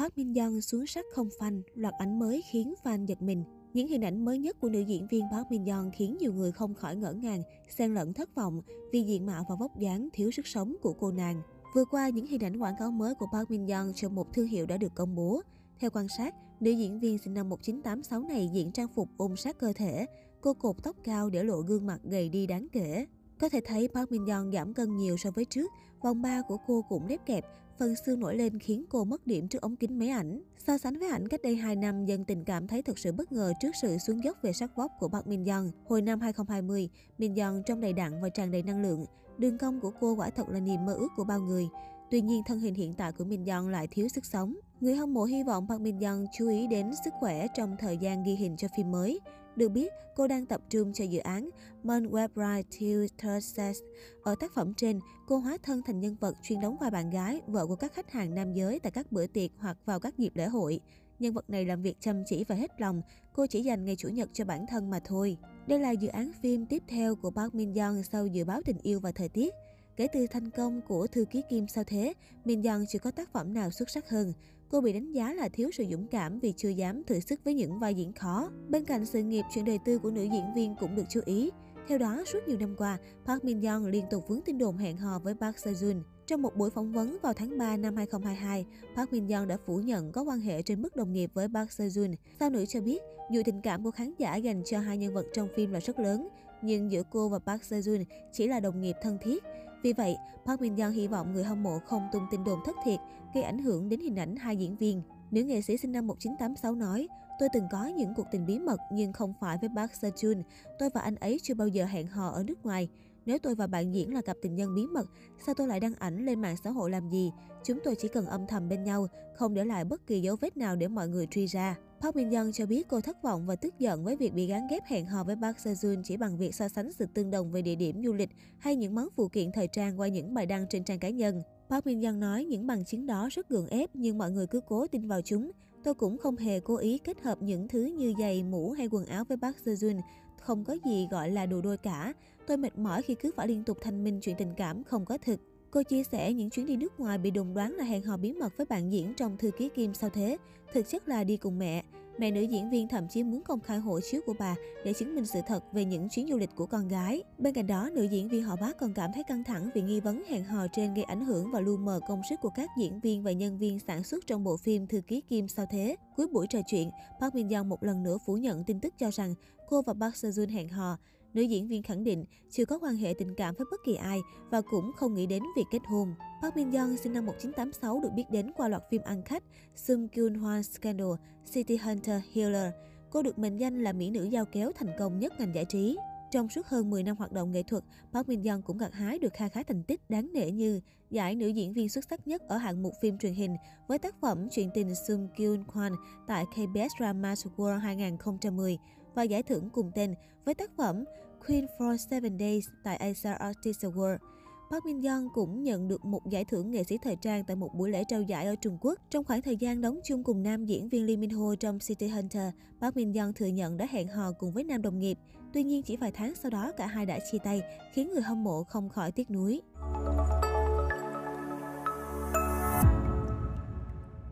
Park Min Young xuống sắc không phanh, loạt ảnh mới khiến fan giật mình. Những hình ảnh mới nhất của nữ diễn viên Park Min Young khiến nhiều người không khỏi ngỡ ngàng, xen lẫn thất vọng vì diện mạo và vóc dáng thiếu sức sống của cô nàng. Vừa qua, những hình ảnh quảng cáo mới của Park Min Young cho một thương hiệu đã được công bố. Theo quan sát, nữ diễn viên sinh năm 1986 này diện trang phục ôm sát cơ thể, cô cột tóc cao để lộ gương mặt gầy đi đáng kể. Có thể thấy Park Min Young giảm cân nhiều so với trước, vòng ba của cô cũng lép kẹp, phần xương nổi lên khiến cô mất điểm trước ống kính máy ảnh. So sánh với ảnh cách đây 2 năm, dân tình cảm thấy thật sự bất ngờ trước sự xuống dốc về sắc vóc của Park Min Young. Hồi năm 2020, Min Young trông đầy đặn và tràn đầy năng lượng. Đường cong của cô quả thật là niềm mơ ước của bao người. Tuy nhiên, thân hình hiện tại của Min Young lại thiếu sức sống. Người hâm mộ hy vọng Park Min Young chú ý đến sức khỏe trong thời gian ghi hình cho phim mới. Được biết, cô đang tập trung cho dự án Mon Webbride Till Ở tác phẩm trên, cô hóa thân thành nhân vật chuyên đóng vai bạn gái, vợ của các khách hàng nam giới tại các bữa tiệc hoặc vào các dịp lễ hội. Nhân vật này làm việc chăm chỉ và hết lòng, cô chỉ dành ngày Chủ nhật cho bản thân mà thôi. Đây là dự án phim tiếp theo của Park Min Young sau dự báo tình yêu và thời tiết. Kể từ thành công của Thư ký Kim sao thế, Min Young chưa có tác phẩm nào xuất sắc hơn. Cô bị đánh giá là thiếu sự dũng cảm vì chưa dám thử sức với những vai diễn khó. Bên cạnh sự nghiệp, chuyện đời tư của nữ diễn viên cũng được chú ý. Theo đó, suốt nhiều năm qua, Park Min Young liên tục vướng tin đồn hẹn hò với Park Seo Joon. Trong một buổi phỏng vấn vào tháng 3 năm 2022, Park Min Young đã phủ nhận có quan hệ trên mức đồng nghiệp với Park Seo Joon. Sao nữ cho biết, dù tình cảm của khán giả dành cho hai nhân vật trong phim là rất lớn, nhưng giữa cô và Park Seo Joon chỉ là đồng nghiệp thân thiết. Vì vậy, Park Min Young hy vọng người hâm mộ không tung tin đồn thất thiệt, gây ảnh hưởng đến hình ảnh hai diễn viên. Nữ nghệ sĩ sinh năm 1986 nói, tôi từng có những cuộc tình bí mật nhưng không phải với Park Seo Joon. Tôi và anh ấy chưa bao giờ hẹn hò ở nước ngoài. Nếu tôi và bạn diễn là cặp tình nhân bí mật, sao tôi lại đăng ảnh lên mạng xã hội làm gì? Chúng tôi chỉ cần âm thầm bên nhau, không để lại bất kỳ dấu vết nào để mọi người truy ra. Park Min Young cho biết cô thất vọng và tức giận với việc bị gán ghép hẹn hò với Park Seo Joon chỉ bằng việc so sánh sự tương đồng về địa điểm du lịch hay những món phụ kiện thời trang qua những bài đăng trên trang cá nhân. Park Min Young nói những bằng chứng đó rất gượng ép nhưng mọi người cứ cố tin vào chúng. Tôi cũng không hề cố ý kết hợp những thứ như giày, mũ hay quần áo với Park Seo Joon. Không có gì gọi là đồ đôi cả. Tôi mệt mỏi khi cứ phải liên tục thanh minh chuyện tình cảm không có thực. Cô chia sẻ những chuyến đi nước ngoài bị đồn đoán là hẹn hò bí mật với bạn diễn trong thư ký Kim sao thế, thực chất là đi cùng mẹ. Mẹ nữ diễn viên thậm chí muốn công khai hộ chiếu của bà để chứng minh sự thật về những chuyến du lịch của con gái. Bên cạnh đó, nữ diễn viên họ bác còn cảm thấy căng thẳng vì nghi vấn hẹn hò trên gây ảnh hưởng và lu mờ công sức của các diễn viên và nhân viên sản xuất trong bộ phim Thư ký Kim sao thế. Cuối buổi trò chuyện, Park Min Young một lần nữa phủ nhận tin tức cho rằng cô và Park Seo Joon hẹn hò. Nữ diễn viên khẳng định chưa có quan hệ tình cảm với bất kỳ ai và cũng không nghĩ đến việc kết hôn. Park Min Young sinh năm 1986 được biết đến qua loạt phim ăn khách Sung Kyun Hwan Scandal, City Hunter Healer. Cô được mệnh danh là mỹ nữ giao kéo thành công nhất ngành giải trí. Trong suốt hơn 10 năm hoạt động nghệ thuật, Park Min Young cũng gặt hái được kha khá thành tích đáng nể như giải nữ diễn viên xuất sắc nhất ở hạng mục phim truyền hình với tác phẩm Chuyện tình Sung Kyun Kwan tại KBS Drama World 2010 và giải thưởng cùng tên với tác phẩm Queen for Seven Days tại Asia Artist Award. Park Min Young cũng nhận được một giải thưởng nghệ sĩ thời trang tại một buổi lễ trao giải ở Trung Quốc. Trong khoảng thời gian đóng chung cùng nam diễn viên Lee Min Ho trong City Hunter, Park Min Young thừa nhận đã hẹn hò cùng với nam đồng nghiệp. Tuy nhiên chỉ vài tháng sau đó cả hai đã chia tay, khiến người hâm mộ không khỏi tiếc nuối.